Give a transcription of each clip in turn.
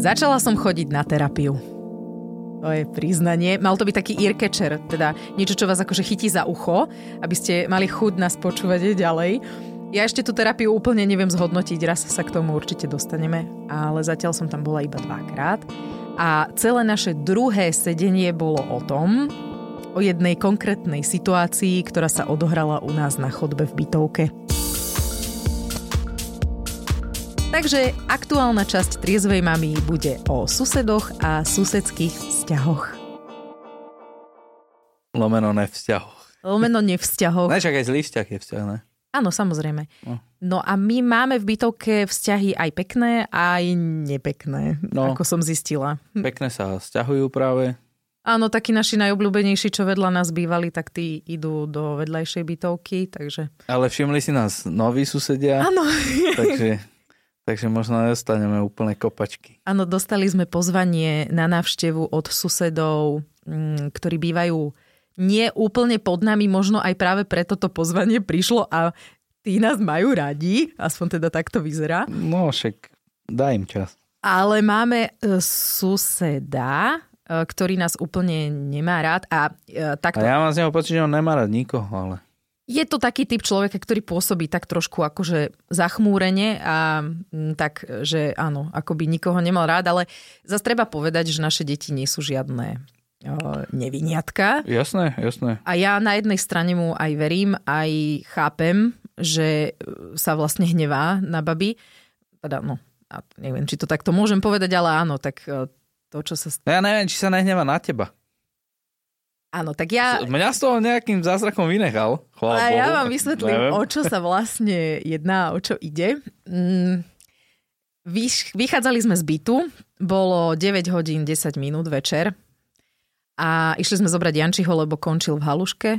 Začala som chodiť na terapiu. To je priznanie. Mal to byť taký earcatcher, teda niečo, čo vás akože chytí za ucho, aby ste mali chuť nás počúvať ďalej. Ja ešte tú terapiu úplne neviem zhodnotiť, raz sa k tomu určite dostaneme, ale zatiaľ som tam bola iba dvakrát. A celé naše druhé sedenie bolo o tom, o jednej konkrétnej situácii, ktorá sa odohrala u nás na chodbe v bytovke. Takže aktuálna časť Triezvej mamy bude o susedoch a susedských vzťahoch. Lomeno nevzťahoch. Lomeno nevzťahoch. Ne, však aj zlý vzťah je vzťah, ne? Áno, samozrejme. No. no a my máme v bytovke vzťahy aj pekné, aj nepekné, no. ako som zistila. Pekné sa vzťahujú práve. Áno, takí naši najobľúbenejší, čo vedľa nás bývali, tak tí idú do vedľajšej bytovky, takže... Ale všimli si nás noví susedia. Áno. takže Takže možno nedostaneme úplne kopačky. Áno, dostali sme pozvanie na návštevu od susedov, mm, ktorí bývajú nie úplne pod nami, možno aj práve preto to pozvanie prišlo a tí nás majú radi, aspoň teda takto vyzerá. No však daj im čas. Ale máme e, suseda, e, ktorý nás úplne nemá rád a e, takto... A ja mám z neho pocit, že on nemá rád nikoho, ale je to taký typ človeka, ktorý pôsobí tak trošku akože zachmúrene a mm, tak, že áno, ako by nikoho nemal rád, ale zase treba povedať, že naše deti nie sú žiadne neviniatka. Jasné, jasné. A ja na jednej strane mu aj verím, aj chápem, že sa vlastne hnevá na baby. Teda, no, neviem, či to takto môžem povedať, ale áno, tak e, to, čo sa... Ja neviem, či sa nehnevá na teba. Áno, tak ja... Mňa z toho nejakým zázrakom vynechal. A ja vám vysvetlím, o čo sa vlastne jedná, o čo ide. Mm, vychádzali sme z bytu, bolo 9 hodín 10 minút večer a išli sme zobrať Jančiho, lebo končil v haluške.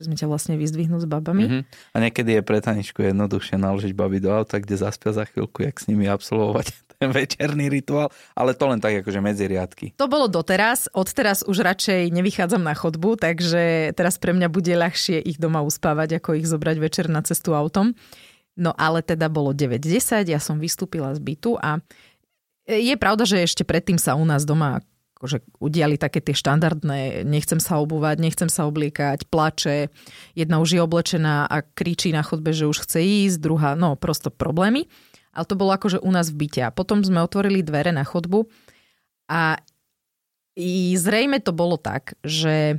Sme ťa vlastne vyzdvihnúť s babami. Mm-hmm. A niekedy je pre Taničku jednoduchšie naložiť baby do auta, kde zaspia za chvíľku, jak s nimi absolvovať večerný rituál, ale to len tak akože medzi riadky. To bolo doteraz, odteraz už radšej nevychádzam na chodbu, takže teraz pre mňa bude ľahšie ich doma uspávať, ako ich zobrať večer na cestu autom. No ale teda bolo 9.10, ja som vystúpila z bytu a je pravda, že ešte predtým sa u nás doma akože udiali také tie štandardné, nechcem sa obúvať, nechcem sa obliekať, plače. Jedna už je oblečená a kričí na chodbe, že už chce ísť, druhá, no prosto problémy ale to bolo akože u nás v byte. A potom sme otvorili dvere na chodbu a i zrejme to bolo tak, že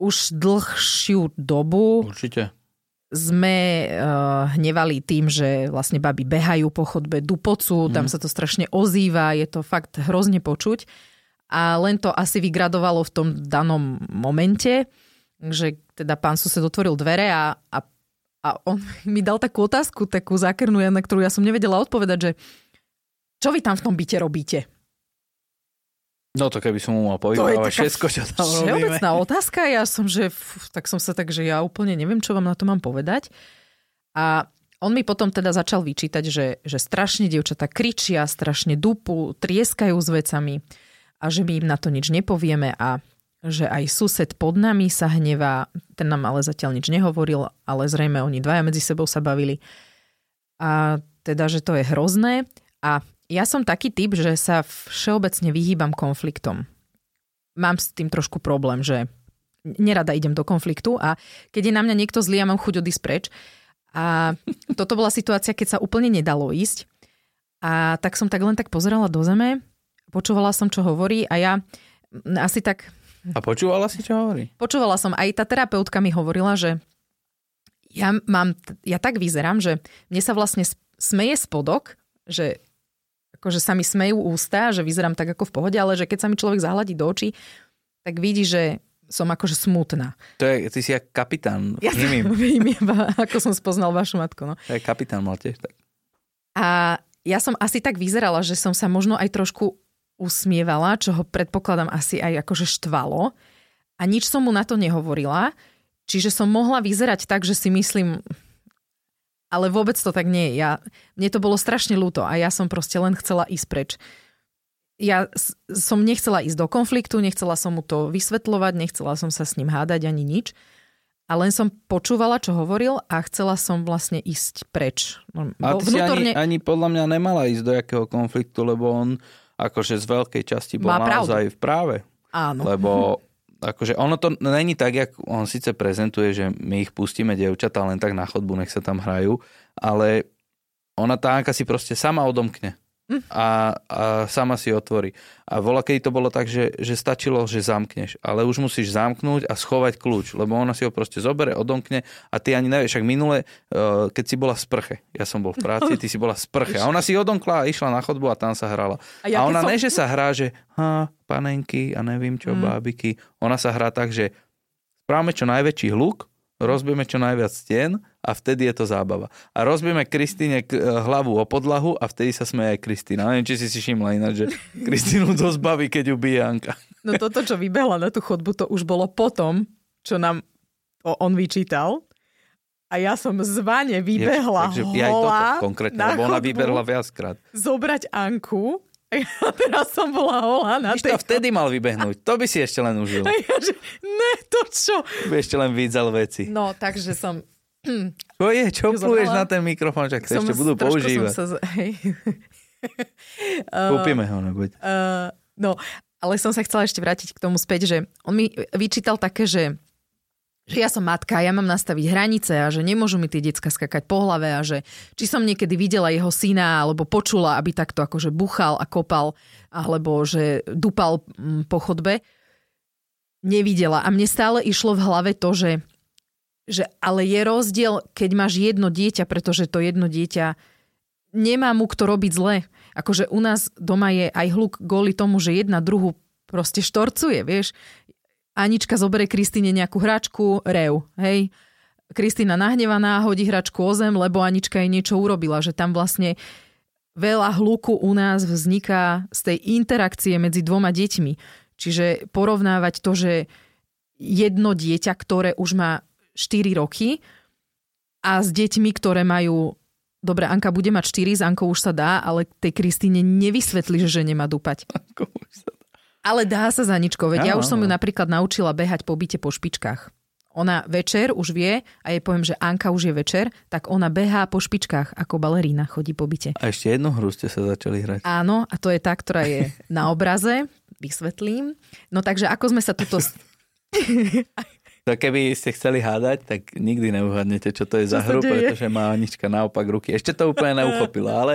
už dlhšiu dobu Určite. sme uh, hnevali tým, že vlastne baby behajú po chodbe, dupocu, mm. tam sa to strašne ozýva, je to fakt hrozne počuť. A len to asi vygradovalo v tom danom momente, že teda pán sused otvoril dvere a, a a on mi dal takú otázku, takú zákernú, na ktorú ja som nevedela odpovedať, že čo vy tam v tom byte robíte? No to keby som mu mal povedať všetko, čo tam robíme. Všeobecná otázka, ja som, že tak som sa tak, že ja úplne neviem, čo vám na to mám povedať. A on mi potom teda začal vyčítať, že, že strašne dievčatá kričia, strašne dupu, trieskajú s vecami a že my im na to nič nepovieme a že aj sused pod nami sa hnevá, ten nám ale zatiaľ nič nehovoril, ale zrejme oni dvaja medzi sebou sa bavili. A teda, že to je hrozné. A ja som taký typ, že sa všeobecne vyhýbam konfliktom. Mám s tým trošku problém, že nerada idem do konfliktu a keď je na mňa niekto zlý, ja mám chuť odísť preč. A toto bola situácia, keď sa úplne nedalo ísť. A tak som tak len tak pozerala do zeme, počúvala som, čo hovorí a ja asi tak a počúvala si, čo hovorí? Počúvala som. Aj tá terapeutka mi hovorila, že ja, mám, ja tak vyzerám, že mne sa vlastne smeje spodok, že akože sa mi smejú ústa, že vyzerám tak ako v pohode, ale že keď sa mi človek zahľadí do očí, tak vidí, že som akože smutná. To je, ty si jak kapitán. Ja vím, ako som spoznal vašu matku. No. To je kapitán mal tiež tak. A ja som asi tak vyzerala, že som sa možno aj trošku usmievala, čo ho predpokladám asi aj akože štvalo. A nič som mu na to nehovorila, čiže som mohla vyzerať tak, že si myslím, ale vôbec to tak nie je. Ja, mne to bolo strašne ľúto a ja som proste len chcela ísť preč. Ja som nechcela ísť do konfliktu, nechcela som mu to vysvetľovať, nechcela som sa s ním hádať ani nič. A len som počúvala, čo hovoril a chcela som vlastne ísť preč. No, a ty vnútorne... si ani, ani podľa mňa nemala ísť do jakého konfliktu, lebo on akože z veľkej časti bol Má pravdu. naozaj v práve. Áno. Lebo akože ono to není tak, jak on síce prezentuje, že my ich pustíme dievčatá len tak na chodbu, nech sa tam hrajú, ale ona tá Anka si proste sama odomkne a, a sama si otvorí. A vola, keď to bolo tak, že, že stačilo, že zamkneš, ale už musíš zamknúť a schovať kľúč, lebo ona si ho proste zobere, odomkne a ty ani nevieš, však minule, uh, keď si bola v sprche, ja som bol v práci, ty si bola v sprche a ona si odomkla a išla na chodbu a tam sa hrala. A ja A, ona som- ne, že sa hrá, že ha, panenky a neviem čo, Mm. bábiky. Ona sa hrá tak, že správame čo najväčší hluk, rozbijeme čo najviac stien a vtedy je to zábava. A rozbijeme Kristýne k- hlavu o podlahu a vtedy sa smeje aj Kristýna. Neviem, či si si všimla ináč, že Kristínu dosť baví, keď ju bije Anka. No toto, čo vybehla na tú chodbu, to už bolo potom, čo nám to on vyčítal. A ja som zvane vybehla Takže ja holá konkrétne, na lebo ona vybehla viackrát. zobrať Anku. Ja teraz som bola holá na Víš, to tej... vtedy mal vybehnúť. To by si ešte len užil. A ja, že, ne, to čo? By ešte len vydzal veci. No, takže som... Čo je? Čo pluješ na ten mikrofón? Čak sa ešte budú používať. Sa, z- hej. Kúpime ho, nebuď. Uh, no, ale som sa chcela ešte vrátiť k tomu späť, že on mi vyčítal také, že že ja som matka, ja mám nastaviť hranice a že nemôžu mi tie decka skakať po hlave a že či som niekedy videla jeho syna alebo počula, aby takto akože buchal a kopal alebo že dupal mm, po chodbe. Nevidela. A mne stále išlo v hlave to, že, že ale je rozdiel, keď máš jedno dieťa, pretože to jedno dieťa nemá mu kto robiť zle. Akože u nás doma je aj hluk kvôli tomu, že jedna druhu proste štorcuje, vieš. Anička zoberie Kristýne nejakú hračku, rev, hej. Kristýna nahnevaná, hodí hračku o zem, lebo Anička jej niečo urobila, že tam vlastne veľa hluku u nás vzniká z tej interakcie medzi dvoma deťmi. Čiže porovnávať to, že jedno dieťa, ktoré už má 4 roky a s deťmi, ktoré majú Dobre, Anka bude mať 4, s Ankou už sa dá, ale tej Kristýne nevysvetlíš, že nemá dúpať. Ale dá sa za ničko, veď ja Áno, už som ju napríklad naučila behať po byte po špičkách. Ona večer už vie a jej poviem, že Anka už je večer, tak ona behá po špičkách ako balerína, chodí po byte. A ešte jednu hru ste sa začali hrať. Áno, a to je tá, ktorá je na obraze, vysvetlím. No takže ako sme sa tuto... To keby ste chceli hádať, tak nikdy neuhadnete, čo to je za Čo sa hru, pretože má Anička naopak ruky. Ešte to úplne neuchopila, ale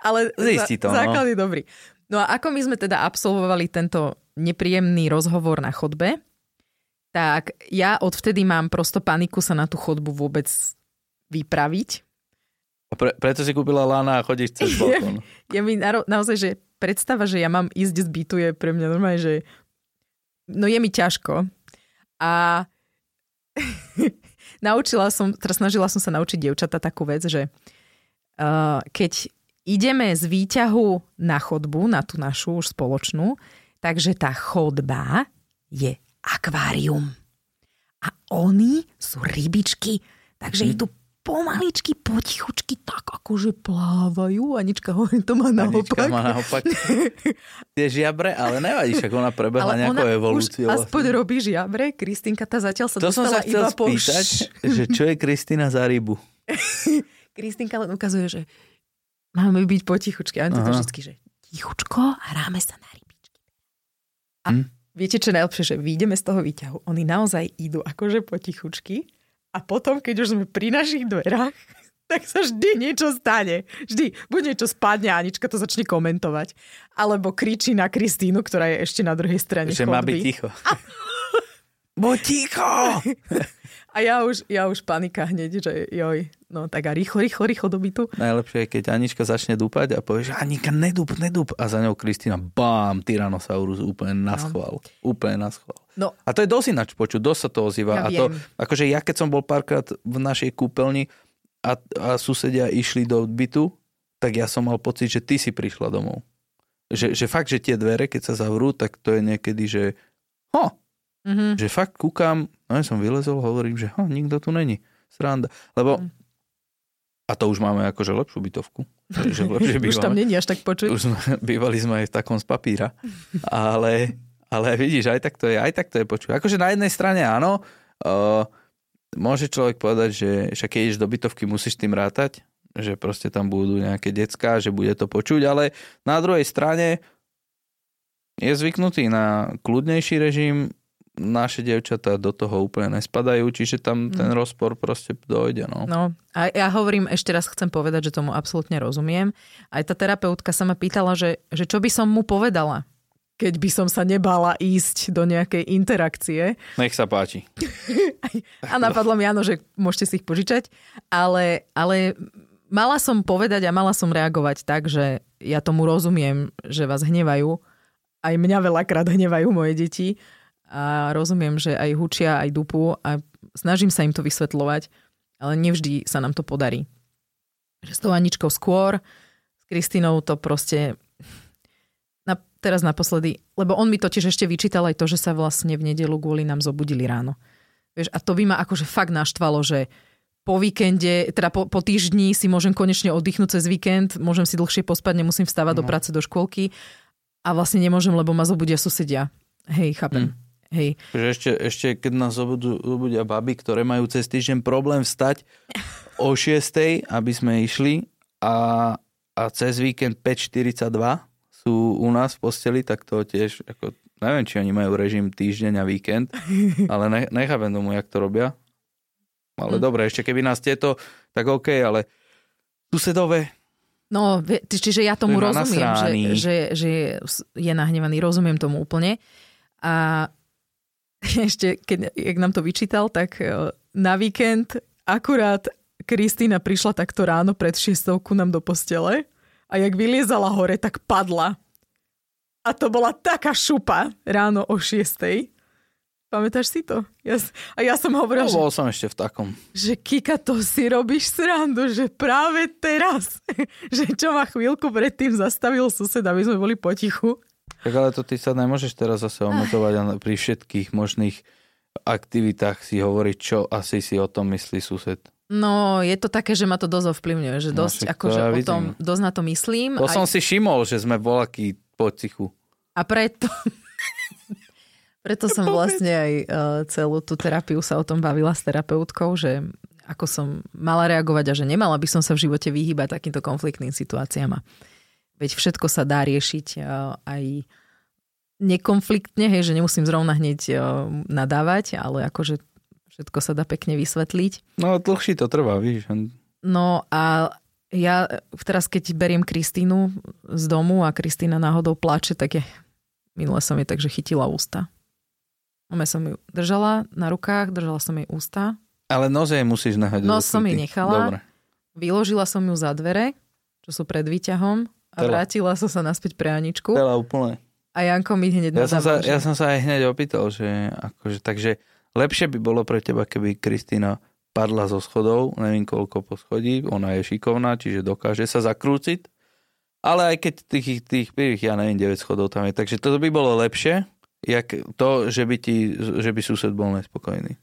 Ale Zistí to, no. základ je dobrý. No a ako my sme teda absolvovali tento nepríjemný rozhovor na chodbe, tak ja odvtedy mám prosto paniku sa na tú chodbu vôbec vypraviť. pre, preto si kúpila Lana a chodíš cez balkón. Ja mi naro- naozaj, že predstava, že ja mám ísť z bytu je pre mňa normálne, že no je mi ťažko. A naučila som, teraz snažila som sa naučiť dievčata takú vec, že uh, keď ideme z výťahu na chodbu, na tú našu už spoločnú, takže tá chodba je akvárium. A oni sú rybičky, takže idú pomaličky, potichučky, tak akože plávajú. Anička hovorí, to má Anička naopak. má naopak tie žiabre, ale nevadí, však ona prebehla Ale nejakou evolúciou. už aspoň robí žiabre. Kristýnka tá zatiaľ sa To som dostala sa chcel iba po... spýtať, že čo je Kristina za rybu. Kristýnka len ukazuje, že máme byť potichučky. A to vždycky, že tichučko, hráme sa na rybičky. A Hm. viete, čo je najlepšie, že vyjdeme z toho výťahu. Oni naozaj idú akože potichučky a potom, keď už sme pri našich dverách, tak sa vždy niečo stane. Vždy. Buď niečo spadne a Anička to začne komentovať. Alebo kričí na Kristínu, ktorá je ešte na druhej strane Že má byť chodby. ticho. Buď ticho! A ja už, ja už panika hneď, že joj, no tak a rýchlo, rýchlo, rýchlo do bytu. Najlepšie je, keď Anička začne dúpať a povie, že Anika, nedúp, nedúp. A za ňou Kristina, bám, Tyrannosaurus úplne na schvál. Úplne na schvál. No, A to je dosť ináč počuť, dosť sa to ozýva. Ja a to, viem. akože ja keď som bol párkrát v našej kúpeľni a, a susedia išli do bytu, tak ja som mal pocit, že ty si prišla domov. Že, že fakt, že tie dvere, keď sa zavrú, tak to je niekedy, že ho, mhm. že fakt kúkam, no ja som vylezol, hovorím, že ho, nikto tu není. Sranda. Lebo Mm. a to už máme akože lepšiu bytovku. Že lepšie už tam není až tak počuť. Už sme, bývali sme aj v takom z papíra. Ale, ale vidíš, aj tak to je, aj tak to je počuť. Akože na jednej strane áno, uh, môže človek povedať, že však keď ideš do bytovky, musíš tým rátať, že proste tam budú nejaké decka, že bude to počuť, ale na druhej strane je zvyknutý na kľudnejší režim, naše devčatá do toho úplne nespadajú, čiže tam mm. ten rozpor proste dojde. No. no a ja hovorím, ešte raz chcem povedať, že tomu absolútne rozumiem. Aj tá terapeutka sa ma pýtala, že, že čo by som mu povedala, keď by som sa nebala ísť do nejakej interakcie. Nech sa páči. a napadlo mi áno, že môžete si ich požičať, ale, ale mala som povedať a mala som reagovať tak, že ja tomu rozumiem, že vás hnevajú. Aj mňa veľakrát hnevajú moje deti a rozumiem, že aj hučia, aj dupu a snažím sa im to vysvetľovať, ale nevždy sa nám to podarí. Že s tou Aničkou skôr, s Kristinou to proste na, teraz naposledy, lebo on mi totiž ešte vyčítal aj to, že sa vlastne v nedelu kvôli nám zobudili ráno. Vieš, a to by ma akože fakt naštvalo, že po víkende, teda po, po týždni si môžem konečne oddychnúť cez víkend, môžem si dlhšie pospať, nemusím vstávať no. do práce, do škôlky a vlastne nemôžem, lebo ma zobudia susedia. Hej, chápem. Mm. Hej. Že ešte, ešte keď nás zobudia baby, ktoré majú cez týždeň problém vstať o 6, aby sme išli a, a cez víkend 5.42 sú u nás v posteli, tak to tiež, ako, neviem, či oni majú režim týždeň a víkend, ale ne, nechápem tomu, jak to robia. Ale hm. dobre, ešte keby nás tieto, tak OK, ale susedové, No, čiže ja tomu rozumiem, že, že, že je nahnevaný, rozumiem tomu úplne. A ešte, keď jak nám to vyčítal, tak e, na víkend akurát Kristýna prišla takto ráno pred šiestovku nám do postele a jak vyliezala hore, tak padla. A to bola taká šupa ráno o šiestej. Pamätáš si to? Ja, a ja som hovorila, no, bol že, som ešte v takom. Že Kika, to si robíš srandu, že práve teraz, že čo ma chvíľku predtým zastavil sused, aby sme boli potichu. Tak ale to ty sa nemôžeš teraz zase omezovať a pri všetkých možných aktivitách si hovoriť, čo asi si o tom myslí sused. No, je to také, že ma to dosť ovplyvňuje, že no, dosť, no, akože ja potom dosť na to myslím. To aj... som si všimol, že sme volaký pocichu. A preto... Preto som vlastne aj uh, celú tú terapiu sa o tom bavila s terapeutkou, že ako som mala reagovať a že nemala by som sa v živote vyhýbať takýmto konfliktným situáciám. Veď všetko sa dá riešiť uh, aj nekonfliktne, hej, že nemusím zrovna hneď uh, nadávať, ale akože všetko sa dá pekne vysvetliť. No dlhší to trvá, víš. No a ja teraz, keď beriem Kristínu z domu a Kristína náhodou plače, tak je, minule som je takže chytila ústa. Ome som ju držala na rukách, držala som jej ústa. Ale noze jej musíš nehať. Nos som jej nechala. Dobre. Vyložila som ju za dvere, čo sú pred výťahom a Tela. vrátila som sa naspäť pre Aničku. Tela úplne. A Janko mi hneď ja som, sa, ja som sa aj hneď opýtal, že akože, takže lepšie by bolo pre teba, keby Kristýna padla zo schodov, neviem koľko po schodí, ona je šikovná, čiže dokáže sa zakrúciť, ale aj keď tých, tých prvých, ja neviem, 9 schodov tam je, takže to by bolo lepšie, jak to, že by, ti, že by sused bol nespokojný.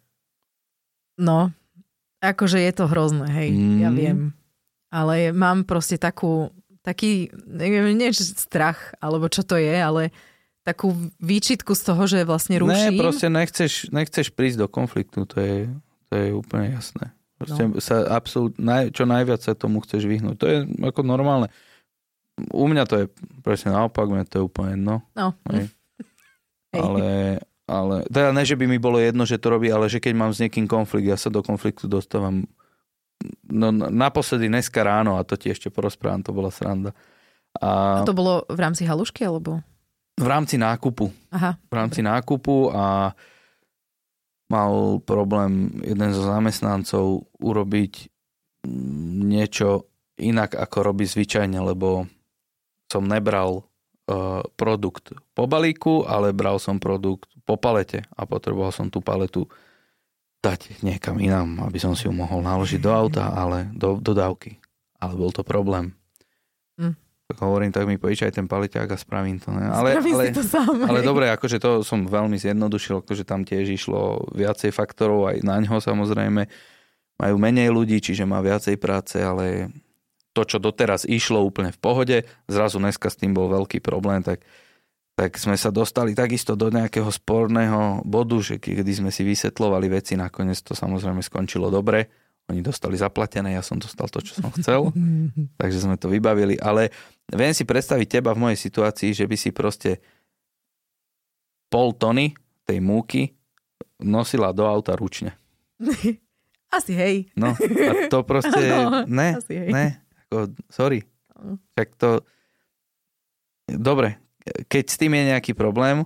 No, akože je to hrozné, hej, mm. ja viem. Ale mám proste takú, taký, neviem, nie strach, alebo čo to je, ale takú výčitku z toho, že vlastne ruším. Ne, proste nechceš, nechceš prísť do konfliktu, to je, to je úplne jasné. Proste no. sa absolút, naj, čo najviac sa tomu chceš vyhnúť. To je ako normálne. U mňa to je presne naopak, mňa to je úplne jedno. No. Hej. Ale, ale, teda ne, že by mi bolo jedno, že to robí, ale že keď mám s niekým konflikt, ja sa do konfliktu dostávam no, naposledy dneska ráno a to ti ešte porozprávam, to bola sranda. A, a to bolo v rámci halušky, alebo? V rámci nákupu. Aha. V rámci nákupu a mal problém jeden zo zamestnancov urobiť niečo inak, ako robí zvyčajne, lebo som nebral uh, produkt po balíku, ale bral som produkt po palete a potreboval som tú paletu dať niekam inám, aby som si ju mohol naložiť do auta, ale do dodávky. Ale bol to problém. Mm. Tak hovorím, tak mi pojíč aj ten paleťák a spravím to. Ne? Ale, ale, to sám, ale dobre, akože to som veľmi zjednodušil, akože tam tiež išlo viacej faktorov, aj na ňo samozrejme. Majú menej ľudí, čiže má viacej práce, ale to, čo doteraz išlo úplne v pohode, zrazu dneska s tým bol veľký problém, tak, tak sme sa dostali takisto do nejakého sporného bodu, že kedy sme si vysvetlovali veci, nakoniec to samozrejme skončilo dobre. Oni dostali zaplatené, ja som dostal to, čo som chcel, takže sme to vybavili. Ale viem si predstaviť teba v mojej situácii, že by si proste pol tony tej múky nosila do auta ručne. Asi hej. No a to proste, no, ne, ne, ako, sorry. Tak to, dobre, keď s tým je nejaký problém,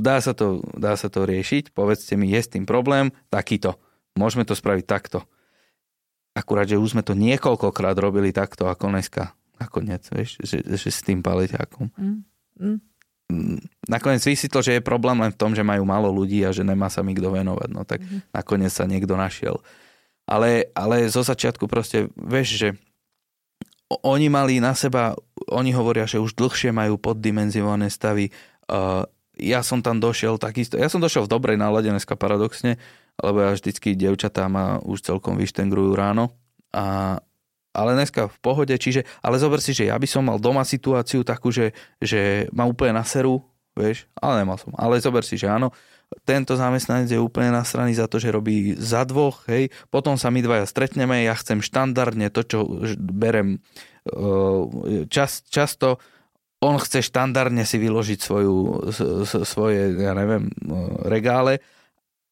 dá sa to, dá sa to riešiť, povedzte mi, je s tým problém, takýto Môžeme to spraviť takto. Akurát, že už sme to niekoľkokrát robili takto, ako dneska. Nakoniec, vieš, že, že s tým paleťákom. Mm. Mm. mm. Nakoniec vysvetlo, že je problém len v tom, že majú málo ľudí a že nemá sa mi kto venovať. No tak mm. nakoniec sa niekto našiel. Ale, ale zo začiatku proste, vieš, že oni mali na seba, oni hovoria, že už dlhšie majú poddimenzované stavy. Ja som tam došiel takisto, ja som došiel v dobrej nálade dneska paradoxne, lebo ja vždycky devčatá ma už celkom vyštengrujú ráno. A, ale dneska v pohode, čiže, ale zober si, že ja by som mal doma situáciu takú, že, že ma úplne na seru, vieš, ale nemal som. Ale zober si, že áno, tento zamestnanec je úplne nasraný za to, že robí za dvoch, hej, potom sa my dvaja stretneme, ja chcem štandardne to, čo berem čas, často, on chce štandardne si vyložiť svoju, svoje, ja neviem, regále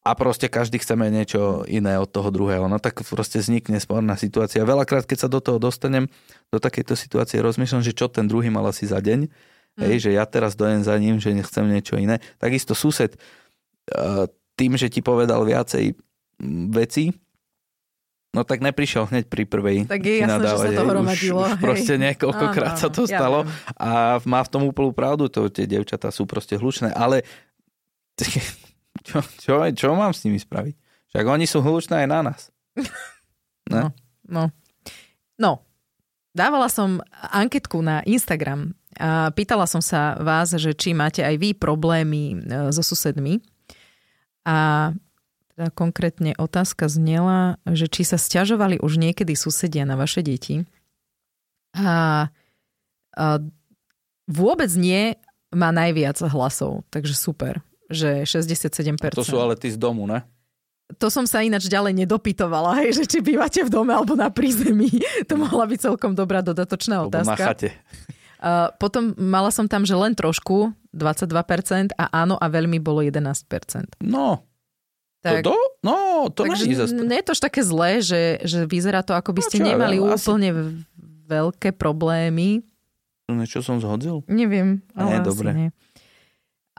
a proste každý chceme niečo iné od toho druhého. No tak proste vznikne sporná situácia. Veľakrát, keď sa do toho dostanem, do takejto situácie, rozmýšľam, že čo ten druhý mal asi za deň, mm. hej, že ja teraz dojem za ním, že nechcem niečo iné. Takisto sused, tým, že ti povedal viacej veci, No tak neprišiel hneď pri prvej. Tak je jasné, že sa to hromadilo. Už, už proste niekoľkokrát sa to stalo ja a má v tom úplnú pravdu, to tie devčatá sú proste hlučné, ale čo, čo, čo mám s nimi spraviť? Však oni sú hlučné aj na nás. Ne? No, no. no, dávala som anketku na Instagram a pýtala som sa vás, že či máte aj vy problémy e, so susedmi. A teda konkrétne otázka znela, že či sa stiažovali už niekedy susedia na vaše deti. A, a vôbec nie má najviac hlasov, takže super že 67%. A to sú ale tí z domu, ne? To som sa ináč ďalej nedopytovala, hej, že či bývate v dome alebo na prízemí. To mohla byť celkom dobrá dodatočná otázka. Alebo na chate. Uh, potom mala som tam, že len trošku, 22% a áno a veľmi bolo 11%. No, tak, to? No, to takže nie je to až také zlé, že, že vyzerá to, ako by no, ste no, nemali ja, úplne asi... veľké problémy. Niečo som zhodil? Neviem, ale nie, dobre. Nie.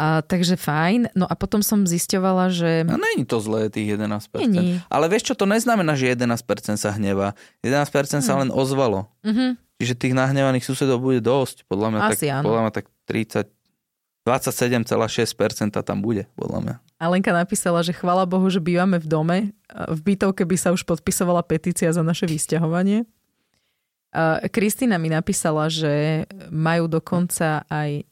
A, takže fajn. No a potom som zisťovala, že... No není to zlé, tých 11%. Nie. Ale vieš čo, to neznamená, že 11% sa hnevá. 11% hmm. sa len ozvalo. Mm-hmm. Čiže tých nahnevaných susedov bude dosť. Podľa mňa, Asi tak, podľa mňa tak 30, 27,6% tam bude, podľa mňa. A Lenka napísala, že chvala Bohu, že bývame v dome. V bytovke by sa už podpisovala petícia za naše vysťahovanie. Kristýna mi napísala, že majú dokonca aj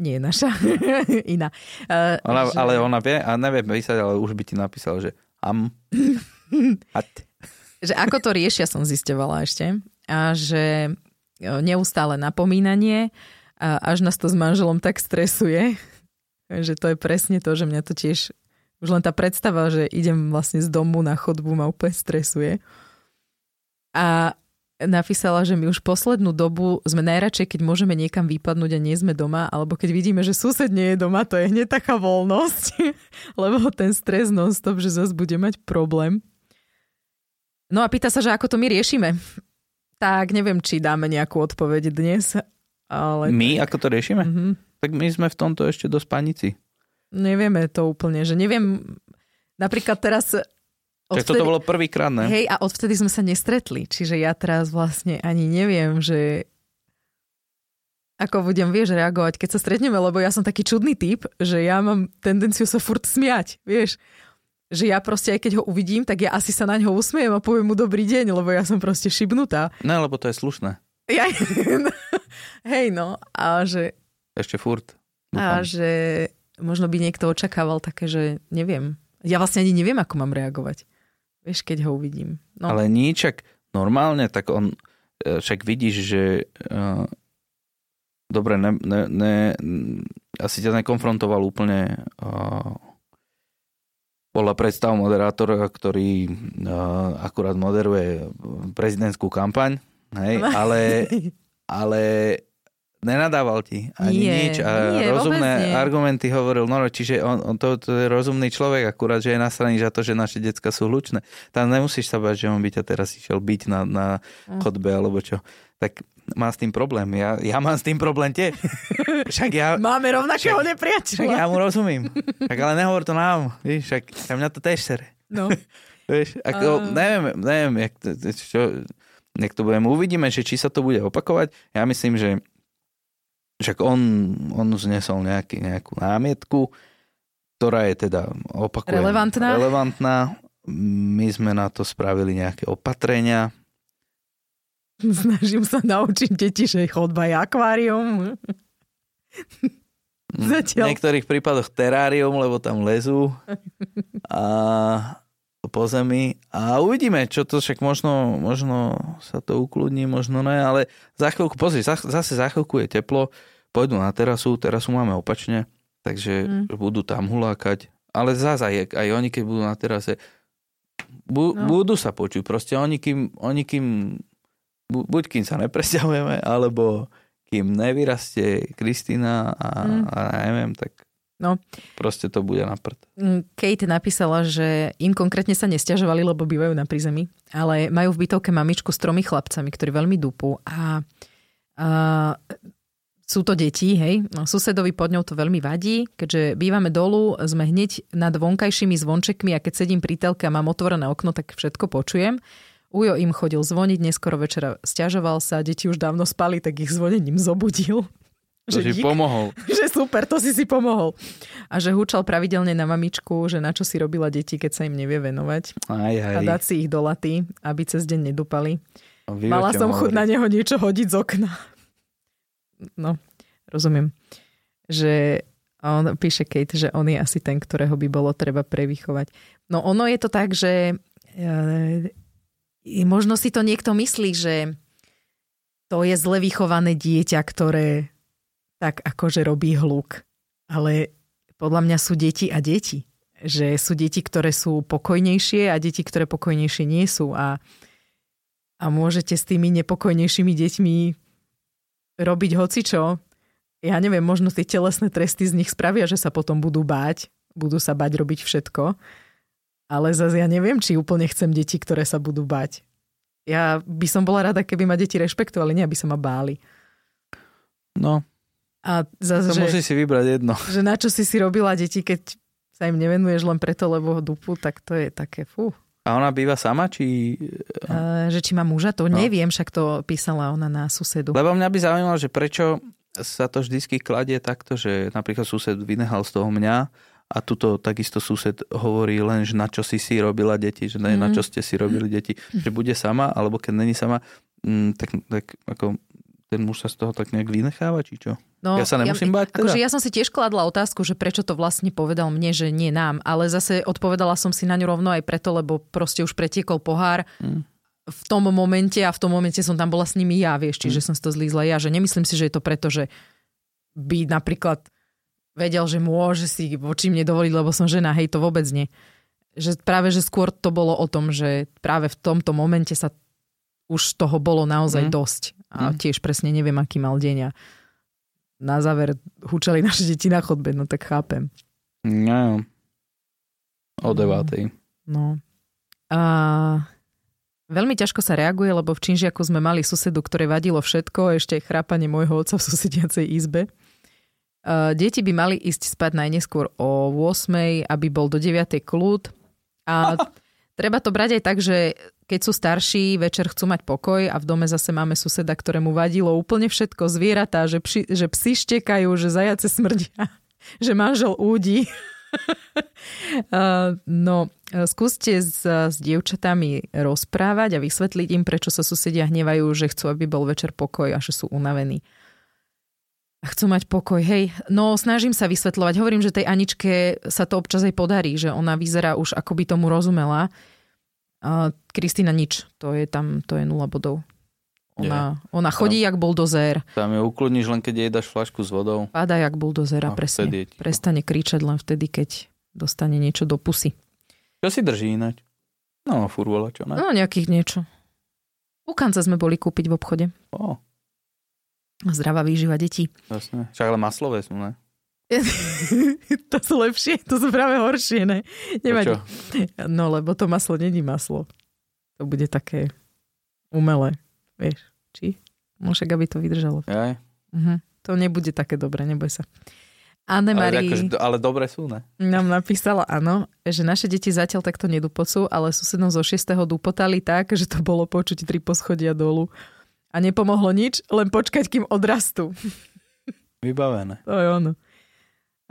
nie naša, iná. Uh, ona, že... Ale ona vie, a neviem písať, ale už by ti napísal, že am. že ako to riešia, som zistevala ešte. A že neustále napomínanie, a až nás to s manželom tak stresuje, že to je presne to, že mňa to tiež, už len tá predstava, že idem vlastne z domu na chodbu ma úplne stresuje. A napísala, že my už poslednú dobu sme najradšej, keď môžeme niekam vypadnúť a nie sme doma, alebo keď vidíme, že sused nie je doma, to je hneď taká voľnosť, lebo ten stres non-stop, že zase bude mať problém. No a pýta sa, že ako to my riešime. Tak neviem, či dáme nejakú odpoveď dnes. Ale... My, ako to riešime? Mm-hmm. Tak my sme v tomto ešte do spanici. Nevieme to úplne, že neviem, napríklad teraz Odvtedy, toto bolo prvýkrát, ne? Hej, a odvtedy sme sa nestretli, čiže ja teraz vlastne ani neviem, že ako budem, vieš, reagovať, keď sa stretneme, lebo ja som taký čudný typ, že ja mám tendenciu sa furt smiať, vieš. Že ja proste, aj keď ho uvidím, tak ja asi sa na ňo usmiejem a poviem mu dobrý deň, lebo ja som proste šibnutá. Ne, lebo to je slušné. Ja, hej, no, a že... Ešte furt. Dúfam. A že možno by niekto očakával také, že neviem. Ja vlastne ani neviem, ako mám reagovať. Vieš, keď ho uvidím. No. Ale níčak normálne, tak on e, však vidíš, že uh, dobre, ne, ne, ne, asi ťa nekonfrontoval úplne uh, Podľa predstav moderátora, ktorý uh, akurát moderuje prezidentskú kampaň, hej, ale, ale nenadával ti ani Nie, nič a nie, rozumné nie. argumenty hovoril, no čiže on, on to, to je rozumný človek, akurát, že je nasraný za to, že naše decka sú hlučné. Tam nemusíš sa bať, že on by ťa teraz išiel byť na, na Mm. chodbe alebo čo. Tak má s tým problém. Ja, ja mám s tým problém tiež. Však ja, Máme rovnakého však nepriateľa. ja mu rozumím. Tak ale nehovor to nám. Víš, však mňa to tiež sere. No. Vieš, ako, A- neviem, neviem, jak to, čo, jak to budeme. Uvidíme, že či sa to bude opakovať. Ja myslím, že však on, on znesol nejaký, nejakú námietku, ktorá je teda, opakujem, Relevantná. relevantná. My sme na to spravili nejaké opatrenia. Snažím sa naučiť deti, že chodba je akvárium. V Zatiaľ. niektorých prípadoch terárium, lebo tam lezú a po zemi a uvidíme, čo to však možno, možno sa to ukludní, možno ne, ale za chvíľku, pozri, za, zase za chvíľku je teplo, pôjdu na terasu, terasu máme opačne, takže Mm. budú tam hulákať, ale zase aj, aj oni, keď budú na terase, bu, No. budú sa počuť, proste oni kým, oni kým bu, buď kým sa nepresťahujeme, alebo kým nevyrastie Kristina a, Mm. a neviem, tak No. proste to bude na prd. Mm, Kate napísala, že im konkrétne sa nestiažovali, lebo bývajú na prízemí, ale majú v bytovke mamičku s tromi chlapcami, ktorí veľmi dupú a, a sú to deti, hej. No, susedovi pod ňou to veľmi vadí, keďže bývame dolu, sme hneď nad vonkajšími zvončekmi a keď sedím pri telke a mám otvorené okno, tak všetko počujem. Ujo im chodil zvoniť, neskoro večera stiažoval sa, deti už dávno spali, tak ich zvonením zobudil. To si dík pomohol. že super, to si si pomohol. A že húčal pravidelne na mamičku, že na čo si robila deti, keď sa im nevie venovať. Aj, A aj. dať si ich do laty, aby cez deň nedupali. Vy Mala som chuť hovoriť. na neho niečo hodiť z okna. No, rozumiem. Že on píše Kate, že on je asi ten, ktorého by bolo treba prevychovať. No ono je to tak, že e, možno si to niekto myslí, že to je zle vychované dieťa, ktoré tak akože robí hluk. Ale podľa mňa sú deti a deti. Že sú deti, ktoré sú pokojnejšie a deti, ktoré pokojnejšie nie sú. A, a môžete s tými nepokojnejšími deťmi robiť hocičo. Ja neviem, možno tie telesné tresty z nich spravia, že sa potom budú báť. Budú sa báť robiť všetko. Ale zase ja neviem, či úplne chcem deti, ktoré sa budú báť. Ja by som bola rada, keby ma deti rešpektovali, nie aby sa ma báli. No, A zase, to že, musí si vybrať jedno. že na čo si si robila deti, keď sa im nevenuješ len preto, lebo dupu, tak to je také fú. A ona býva sama, či... Uh, že či má muža, to No. neviem, však to písala ona na susedu. Lebo mňa by zaujímalo, že prečo sa to vždycky kladie takto, že napríklad sused vynehal z toho mňa a tuto takisto sused hovorí len, že na čo si si robila deti, že Mhm. na čo ste si robili deti, že bude sama, alebo keď není sama, mm, tak, tak ako ten muž sa z toho tak nejak vynecháva, či čo? No, Ja sa nemusím báť teda? Akože ja som si tiež kladla otázku, že prečo to vlastne povedal mne, že nie nám, ale zase odpovedala som si na ňu rovno aj preto, lebo proste už pretiekol pohár Mm. v tom momente a v tom momente som tam bola s nimi ja, vieš, čiže Mm. som si to zlízla ja, že nemyslím si, že je to preto, že by napríklad vedel, že môže si voči mne dovoliť, lebo som žena, hej, to vôbec nie. Že práve, že skôr to bolo o tom, že práve v tomto momente sa už toho bolo naozaj Mm. dosť. A Mm. tiež presne neviem, aký mal deň a na záver hučali naše deti na chodbe, no tak chápem. No, o Mm. devátej. No. A veľmi ťažko sa reaguje, lebo v Činžiaku sme mali susedu, ktoré vadilo všetko, ešte aj chrápanie môjho otca v susediacej izbe. A deti by mali ísť spať najneskôr o 8, aby bol do 9 kľud. A treba to brať aj tak, že keď sú starší, večer chcú mať pokoj a v dome zase máme suseda, ktorému vadilo úplne všetko, zvieratá, že, psi, že psi štekajú, že zajace smrdia, že manžel údi. No, skúste s, s dievčatami rozprávať a vysvetliť im, prečo sa susedia hnevajú, že chcú, aby bol večer pokoj a že sú unavení. A chcú mať pokoj. Hej, no snažím sa vysvetľovať. Hovorím, že tej Aničke sa to občas aj podarí, že ona vyzerá už ako by tomu rozumela. Kristýna nič. To je tam, to je nula bodov. Ona, ona chodí jak buldozér. Tam ju ukludníš len keď jej dáš flašku s vodou. Páda jak buldozér a A presne. Prestane kričať len vtedy, keď dostane niečo do pusy. Čo si drží ináč? No, furt čo, ne? No, nejakých niečo. Pukance sme boli kúpiť v obchode. O. Zdravá výživa detí. Jasne. Však ale maslové sú, ne? to sú lepšie, to sú práve horšie, ne? Nevadí. No, lebo to maslo není maslo. To bude také umelé, vieš, či? Môže, aby to vydržalo. Aj. Uh-huh. To nebude také dobré, neboj sa. Anne Marie... Ale, akože, ale dobre sú, ne? Nám napísala, áno, že naše deti zatiaľ takto nedupocú, ale susedom zo 6. dupotali tak, že to bolo počuť tri poschodia dolu. A nepomohlo nič, len počkať, kým odrastú. Vybavené. To je ono.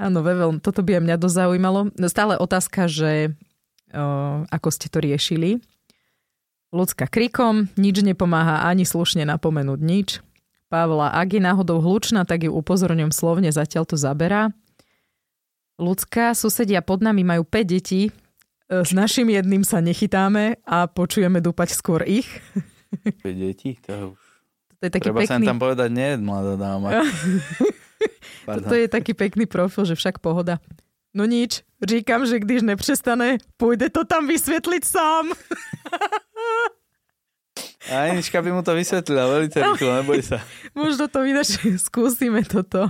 Áno, Vevel, toto by aj mňa dosť zaujímalo. Stále otázka, že o, ako ste to riešili. Ľudská krikom, nič nepomáha ani slušne napomenúť nič. Pavla, ak je náhodou hlučná, tak ju upozorňujem slovne, zatiaľ to zaberá. Ľudská, susedia pod nami majú 5 detí, e, s našim jedným sa nechytáme a počujeme dúpať skôr ich. 5 detí? To už... To je taký Treba pekný... sa tam povedať, nie, mladá dáma. to je taký pekný profil, že však pohoda. No nič, říkam, že když nepřestane, pôjde to tam vysvetliť sám. A Anička by mu to vysvetlila veľmi rýchlo, neboj sa. Možno to vydaš, skúsime toto.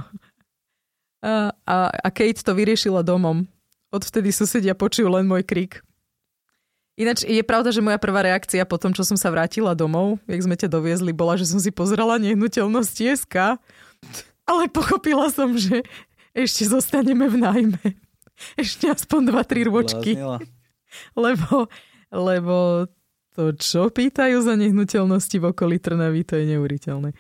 A, a, a Kate to vyriešila domom. Odvtedy susedia počujú len môj krik. Ináč je pravda, že moja prvá reakcia po tom, čo som sa vrátila domov, jak sme ťa doviezli, bola, že som si pozrela nehnuteľnosť SK, ale pochopila som, že ešte zostaneme v nájme. Ešte aspoň 2-3 rôčky. Lebo, lebo to, čo pýtajú za nehnuteľnosti v okolí Trnavy, to je neuriteľné.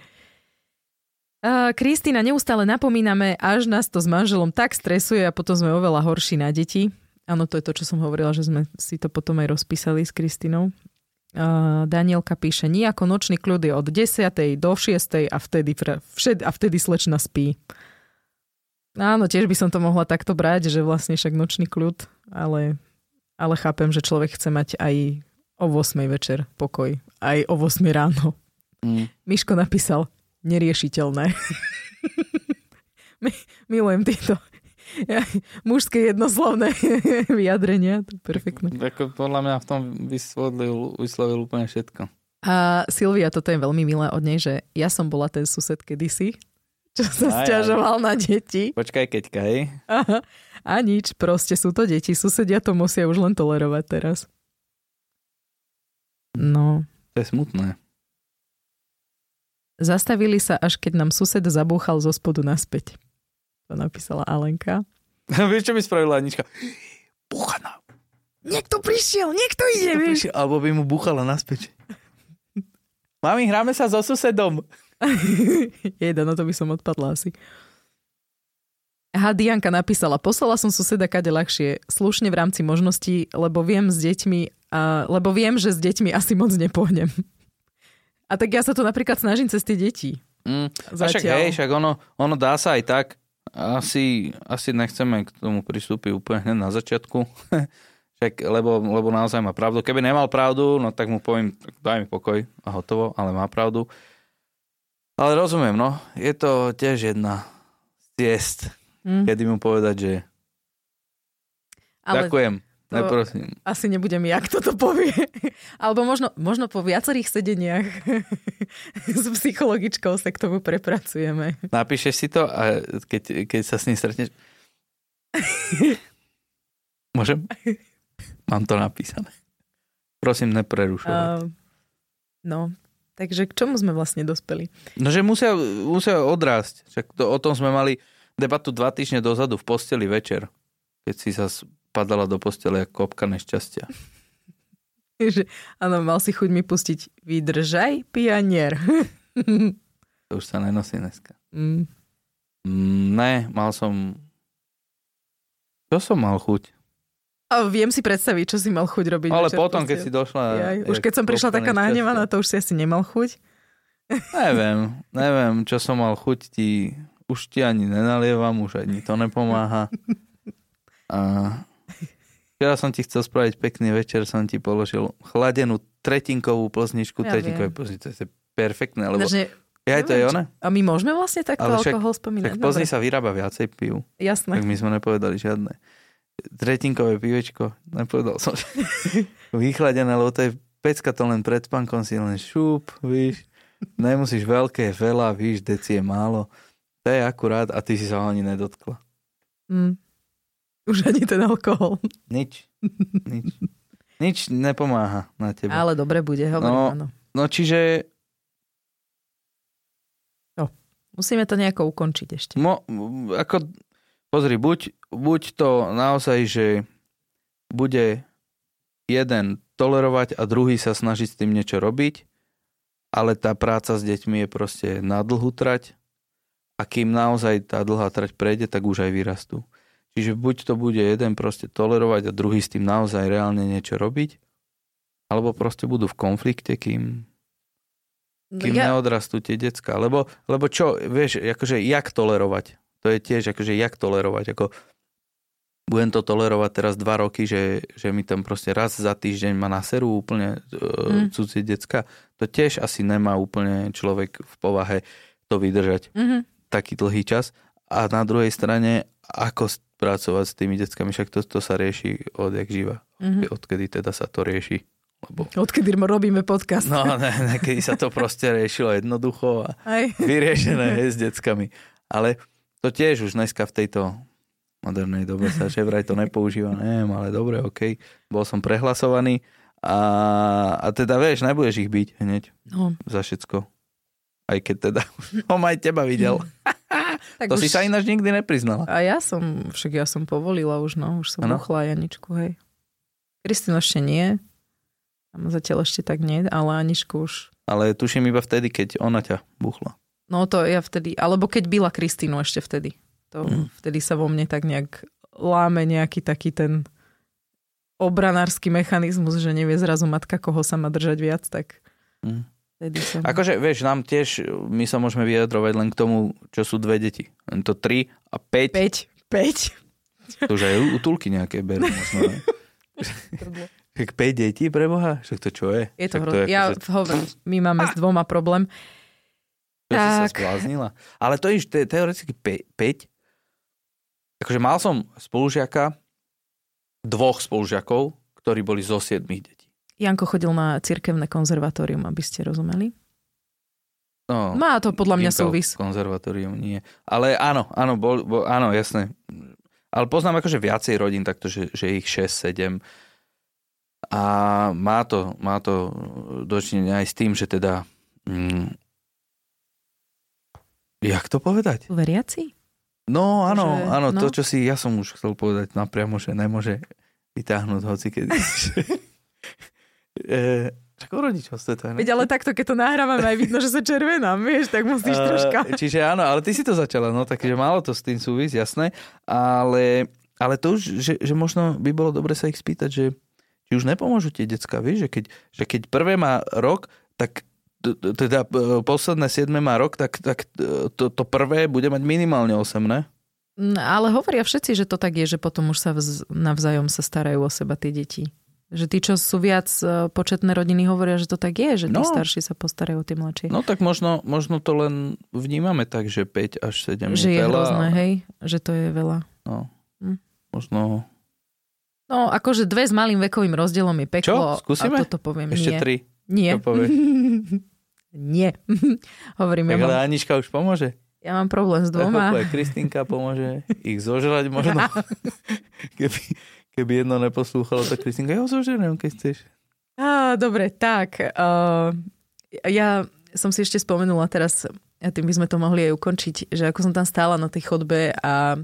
Kristýna, neustále napomíname, až nás to s manželom tak stresuje a potom sme oveľa horší na deti. Áno, to je to, čo som hovorila, že sme si to potom aj rozpísali s Kristinou. Danielka píše, nejako nočný kľud je od 10. do 6. a vtedy, všed, a vtedy slečna spí. Áno, tiež by som to mohla takto brať, že vlastne však nočný kľud, ale, ale chápem, že človek chce mať aj o 8 večer pokoj. Aj o 8 ráno. Mm. Miško napísal, neriešiteľné. Milujem tieto mužské jednoslovné vyjadrenia. To je perfektné. Ako podľa mňa v tom vyslovil, vyslovil úplne všetko. A Silvia, toto je veľmi milé od nej, že ja som bola ten sused kedysi, čo sa aj, stiažoval aj. na deti. Počkaj, keďka, hej. Aha. A nič, proste sú to deti. Susedia to musia už len tolerovať teraz. No. To je smutné. Zastavili sa, až keď nám sused zabúchal zo spodu naspäť. To napísala Alenka. Vieš, čo by spravila Anička? Búchana. Niekto prišiel, niekto ide, niekto Prišiel, alebo by mu búchala naspäť. Mami, hráme sa so susedom. Jeda, no to by som odpadla asi. Aha, Dianka napísala, poslala som suseda kade ľahšie, slušne v rámci možností, lebo viem s deťmi, a, lebo viem, že s deťmi asi moc nepohnem. A tak ja sa to napríklad snažím cez tie deti. Mm, a však hej, však ono, ono dá sa aj tak. Asi, asi nechceme k tomu pristúpiť úplne hneď na začiatku. však, lebo, lebo naozaj má pravdu. Keby nemal pravdu, no tak mu poviem, daj mi pokoj a hotovo, ale má pravdu. Ale rozumiem, no. Je to tiež jedna z ciest, Mm. Kedy mu povedať, že Ale ďakujem, neprosím. Asi nebudem ja, kto to povie. Alebo možno, možno po viacerých sedeniach s psychologičkou sa k tomu prepracujeme. Napíšeš si to a keď, keď sa s ním stretneš... Môžem? Mám to napísané. Prosím, neprerušovať. Uh, no, takže k čomu sme vlastne dospeli? No, že musia, musia odrásť. Však to, o tom sme mali debatu dva týždne dozadu v posteli večer, keď si sa padala do postele ako kopka nešťastia. Že, áno, mal si chuť mi pustiť Vydržaj, pianier. to už sa nenosí dneska. Mm. Mm, ne, mal som... Čo som mal chuť? A viem si predstaviť, čo si mal chuť robiť. Ale potom, keď si došla... Jaj, už keď som prišla taká nahnevaná, to už si asi nemal chuť. Neviem, neviem, čo som mal chuť ti už ti ani nenalievam, už ani to nepomáha. A včera som ti chcel spraviť pekný večer, som ti položil chladenú tretinkovú plzničku, ja tretinkovú plzničku, to je perfektné, lebo... Znači, ja, to je ona. A my môžeme vlastne takto však, alkohol spomínať? Tak Plzni sa vyrába viacej piv. Jasné. Tak my sme nepovedali žiadne. tretinkové pivečko, nepovedal som, vychladené, lebo to je pecka to len pred spánkom si len šúp, víš, nemusíš veľké, veľa, víš, deci je málo. To je akurát a ty si sa ho ani nedotkla. Mm. Už ani ten alkohol. Nič. Nič. Nič nepomáha na teba. Ale dobre bude, hovorím, No, áno. No čiže Musíme to nejako ukončiť ešte. mo, ako, pozri, buď, buď to naozaj, že bude jeden tolerovať a druhý sa snažiť s tým niečo robiť, ale tá práca s deťmi je proste na dlhú trať a kým naozaj tá dlhá trať prejde, tak už aj vyrastú. Čiže buď to bude jeden proste tolerovať a druhý s tým naozaj reálne niečo robiť, alebo proste budú v konflikte, kým, kým ja... neodrastú tie decka. Lebo, lebo čo, vieš, akože jak tolerovať? To je tiež akože jak tolerovať. Ako, budem to tolerovať teraz dva roky, že, že mi tam proste raz za týždeň ma naserú úplne mm. cudzie decka. To tiež asi nemá úplne človek v povahe to vydržať Mhm. taký dlhý čas. A na druhej strane, ako pracovať s tými deckami, však to, to sa rieši odjak živa. Mhm. Odkedy teda sa to rieši. Lebo, Odkedy robíme podcast. no, ne, nekedy sa to proste riešilo jednoducho a Aj. vyriešené hej, s deckami. Ale to tiež už dneska v tejto modernej dobe sa že vraj to nepoužíva, neviem, ale dobre, OK. Bol som prehlasovaný a, a teda vieš, nebudeš ich byť hneď No, za všetko. Aj keď teda som aj teba videl. tak To už... si sa ináč nikdy nepriznala. A ja som, však ja som povolila už, no, už som Áno. buchla Janičku, hej. Kristýnu ešte nie. Tam zatiaľ ešte tak nie, ale Aničku už. Ale tuším iba vtedy, keď ona ťa buchla. No to ja vtedy, alebo keď byla Kristínu ešte vtedy. To Mm. vtedy sa vo mne tak nejak láme nejaký taký ten obranársky mechanizmus, že nevie zrazu matka, koho sa má držať viac, tak Mm. Vtedy som... Akože, vieš, nám tiež, my sa môžeme vyjadrovať len k tomu, čo sú dve deti. Len to 3 a 5, 5, 5. to už aj útulky nejaké berú možno. Tak 5 detí pre Boha? Však to čo je? Je to hrozné. Ja akože- hovorím, my máme s dvoma problém. To si sa Tak. zbláznila. Ale to je te, teoreticky 5. Akože mal som spolužiaka, dvoch spolužiakov, ktorí boli zo 7 detí. Janko chodil na cirkevné konzervatórium, aby ste rozumeli. No, Má to podľa mňa súvis. Konzervatórium nie. Ale áno, áno, bol, bol, áno, jasné. Ale poznám akože viacej rodín, takto, že, že ich 6, 7. A má to, má to dočinenia aj s tým, že teda... Mm, jak to povedať? Veriaci? No áno, Že- áno, to no. čo si ja som už chcel povedať napriamo, že nemôže vytáhnuť hoci kedy. e, tak o rodičovstve to je. ne? Veď ale takto, keď to nahrávame, aj vidno, že sa červenám, vieš, tak musíš Eh, troška. Čiže áno, ale ty si to začala, no takže málo to s tým súvis, jasné. Ale, ale to už, že, že možno by bolo dobre sa ich spýtať, že či už nepomôžu tie decka, vieš, že keď, že keď prvé má rok, tak teda e, posledné siedme má rok, tak, tak e, to, to prvé bude mať minimálne 8, ne? Mm, Ale hovoria všetci, že to tak je, že potom už sa vz, navzájom sa starajú o seba tie deti. Že tí, čo sú viac e, početné rodiny, hovoria, že to tak je, že tí No. starší sa postarajú o tie mladšie. No tak možno, možno to len vnímame tak, že 5 až 7 že je veľa. hrozné, hej? Že to je veľa. No. Hm. Možno No, akože dve s malým vekovým rozdielom je peklo. Čo? Skúsime? A toto poviem. ešte nie. 3. Nie. Nie. Hovorím, ja Tak ale mám, Anička už pomôže. ja mám problém s dvoma. Aj Kristýnka pomôže ich zožrať možno. keby, keby jedno neposlúchalo, tak Kristýnka, ja ho zoženiem, keď chceš. Á, dobre, tak. Uh, ja som si ešte spomenula teraz, a tým by sme to mohli aj ukončiť, že ako som tam stála na tej chodbe a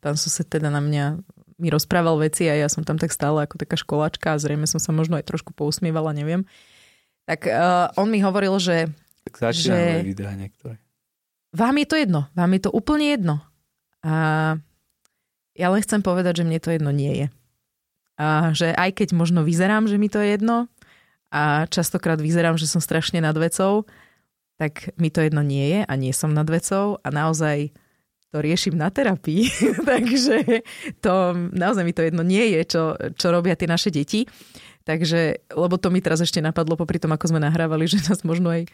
pán sused teda na mňa mi rozprával veci a ja som tam tak stála ako taká školačka a zrejme som sa možno aj trošku pousmievala, neviem. Tak uh, on mi hovoril, že Tak začínajú Že- videá niektoré. vám je to jedno, vám je to úplne jedno. A ja len chcem povedať, že mne to jedno nie je. A že aj keď možno vyzerám, že mi to je jedno a častokrát vyzerám, že som strašne nad vecou, tak mi to jedno nie je a nie som nad vecou a naozaj to riešim na terapii. Takže to naozaj mi to jedno nie je, čo, čo robia tie naše deti. Takže, lebo to mi teraz ešte napadlo popri tom, ako sme nahrávali, že nás možno aj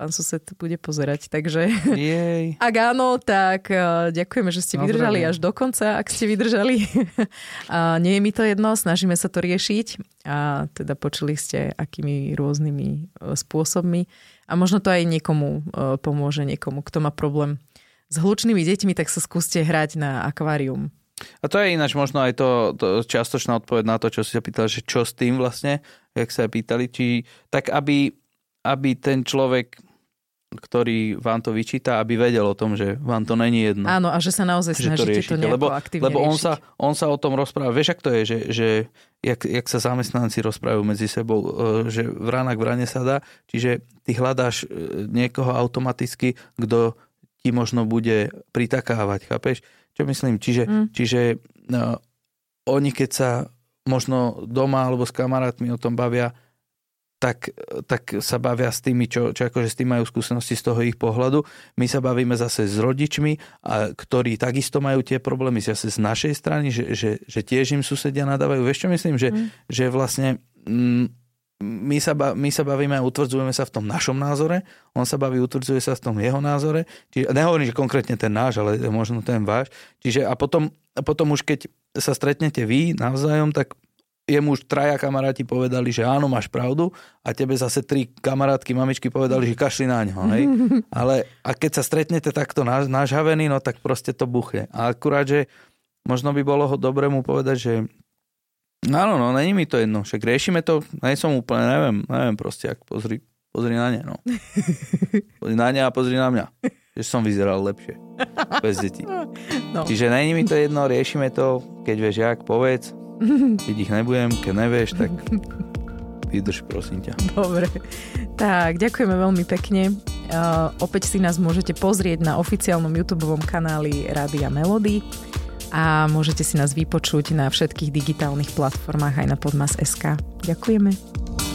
pán sused bude pozerať. Takže Jej. ak áno, tak uh, ďakujeme, že ste No, vydržali zdravím. až do konca, ak ste vydržali. a nie je mi to jedno, snažíme sa to riešiť a teda počuli ste, akými rôznymi uh, spôsobmi a možno to aj niekomu uh, pomôže, niekomu, kto má problém s hlučnými deťmi, tak sa skúste hrať na akvárium. A to je ináč možno aj to, to čiastočná odpoveď na to, čo si sa pýtal, že čo s tým vlastne, jak sa pýtali, či tak aby, aby ten človek, ktorý vám to vyčíta, aby vedel o tom, že vám to není jedno. Áno, a že sa naozaj že to snažíte to, riešite, nejako lebo, aktívne lebo on, riešiť. sa, on sa o tom rozpráva. Vieš, ak to je, že, že jak, jak sa zamestnanci rozprávajú medzi sebou, e, že vrana k vrane sa dá, čiže ty hľadáš e, niekoho automaticky, kto ti možno bude pritakávať, chápeš? Čo myslím? Čiže, Mm. čiže no, oni keď sa možno doma alebo s kamarátmi o tom bavia, tak, tak sa bavia s tými, čo, čo akože s tým majú skúsenosti z toho ich pohľadu. My sa bavíme zase s rodičmi, a, ktorí takisto majú tie problémy zase z našej strany, že, že, že tiež im susedia nadávajú. Vieš čo myslím? Že, Mm. že vlastne mm, my sa, my sa bavíme a utvrdzujeme sa v tom našom názore, on sa baví, utvrdzuje sa v tom jeho názore. Čiže, nehovorím, že konkrétne ten náš, ale možno ten váš. Čiže a potom, a potom už keď sa stretnete vy navzájom, tak jemu už traja kamaráti povedali, že áno, máš pravdu a tebe zase tri kamarátky, mamičky povedali, že kašli na ňo. Hej? Ale a keď sa stretnete takto na, nažhavený, no tak proste to buchne. A akurát, že možno by bolo ho dobré mu povedať, že áno, no, není mi to jedno, však riešime to, nie som úplne, neviem, neviem proste, ak pozri, pozri na ne, no. Pozri na ne a pozri na mňa. Že som vyzeral lepšie. Bez detí. No. Čiže není mi to jedno, riešime to, keď vieš jak, povedz. Keď ich nebudem, keď nevieš, tak vydrž, prosím ťa. Dobre. Tak, ďakujeme veľmi pekne. Uh, opäť si nás môžete pozrieť na oficiálnom YouTube kanáli Rádia Melody a môžete si nás vypočuť na všetkých digitálnych platformách aj na podmas.sk. Ďakujeme.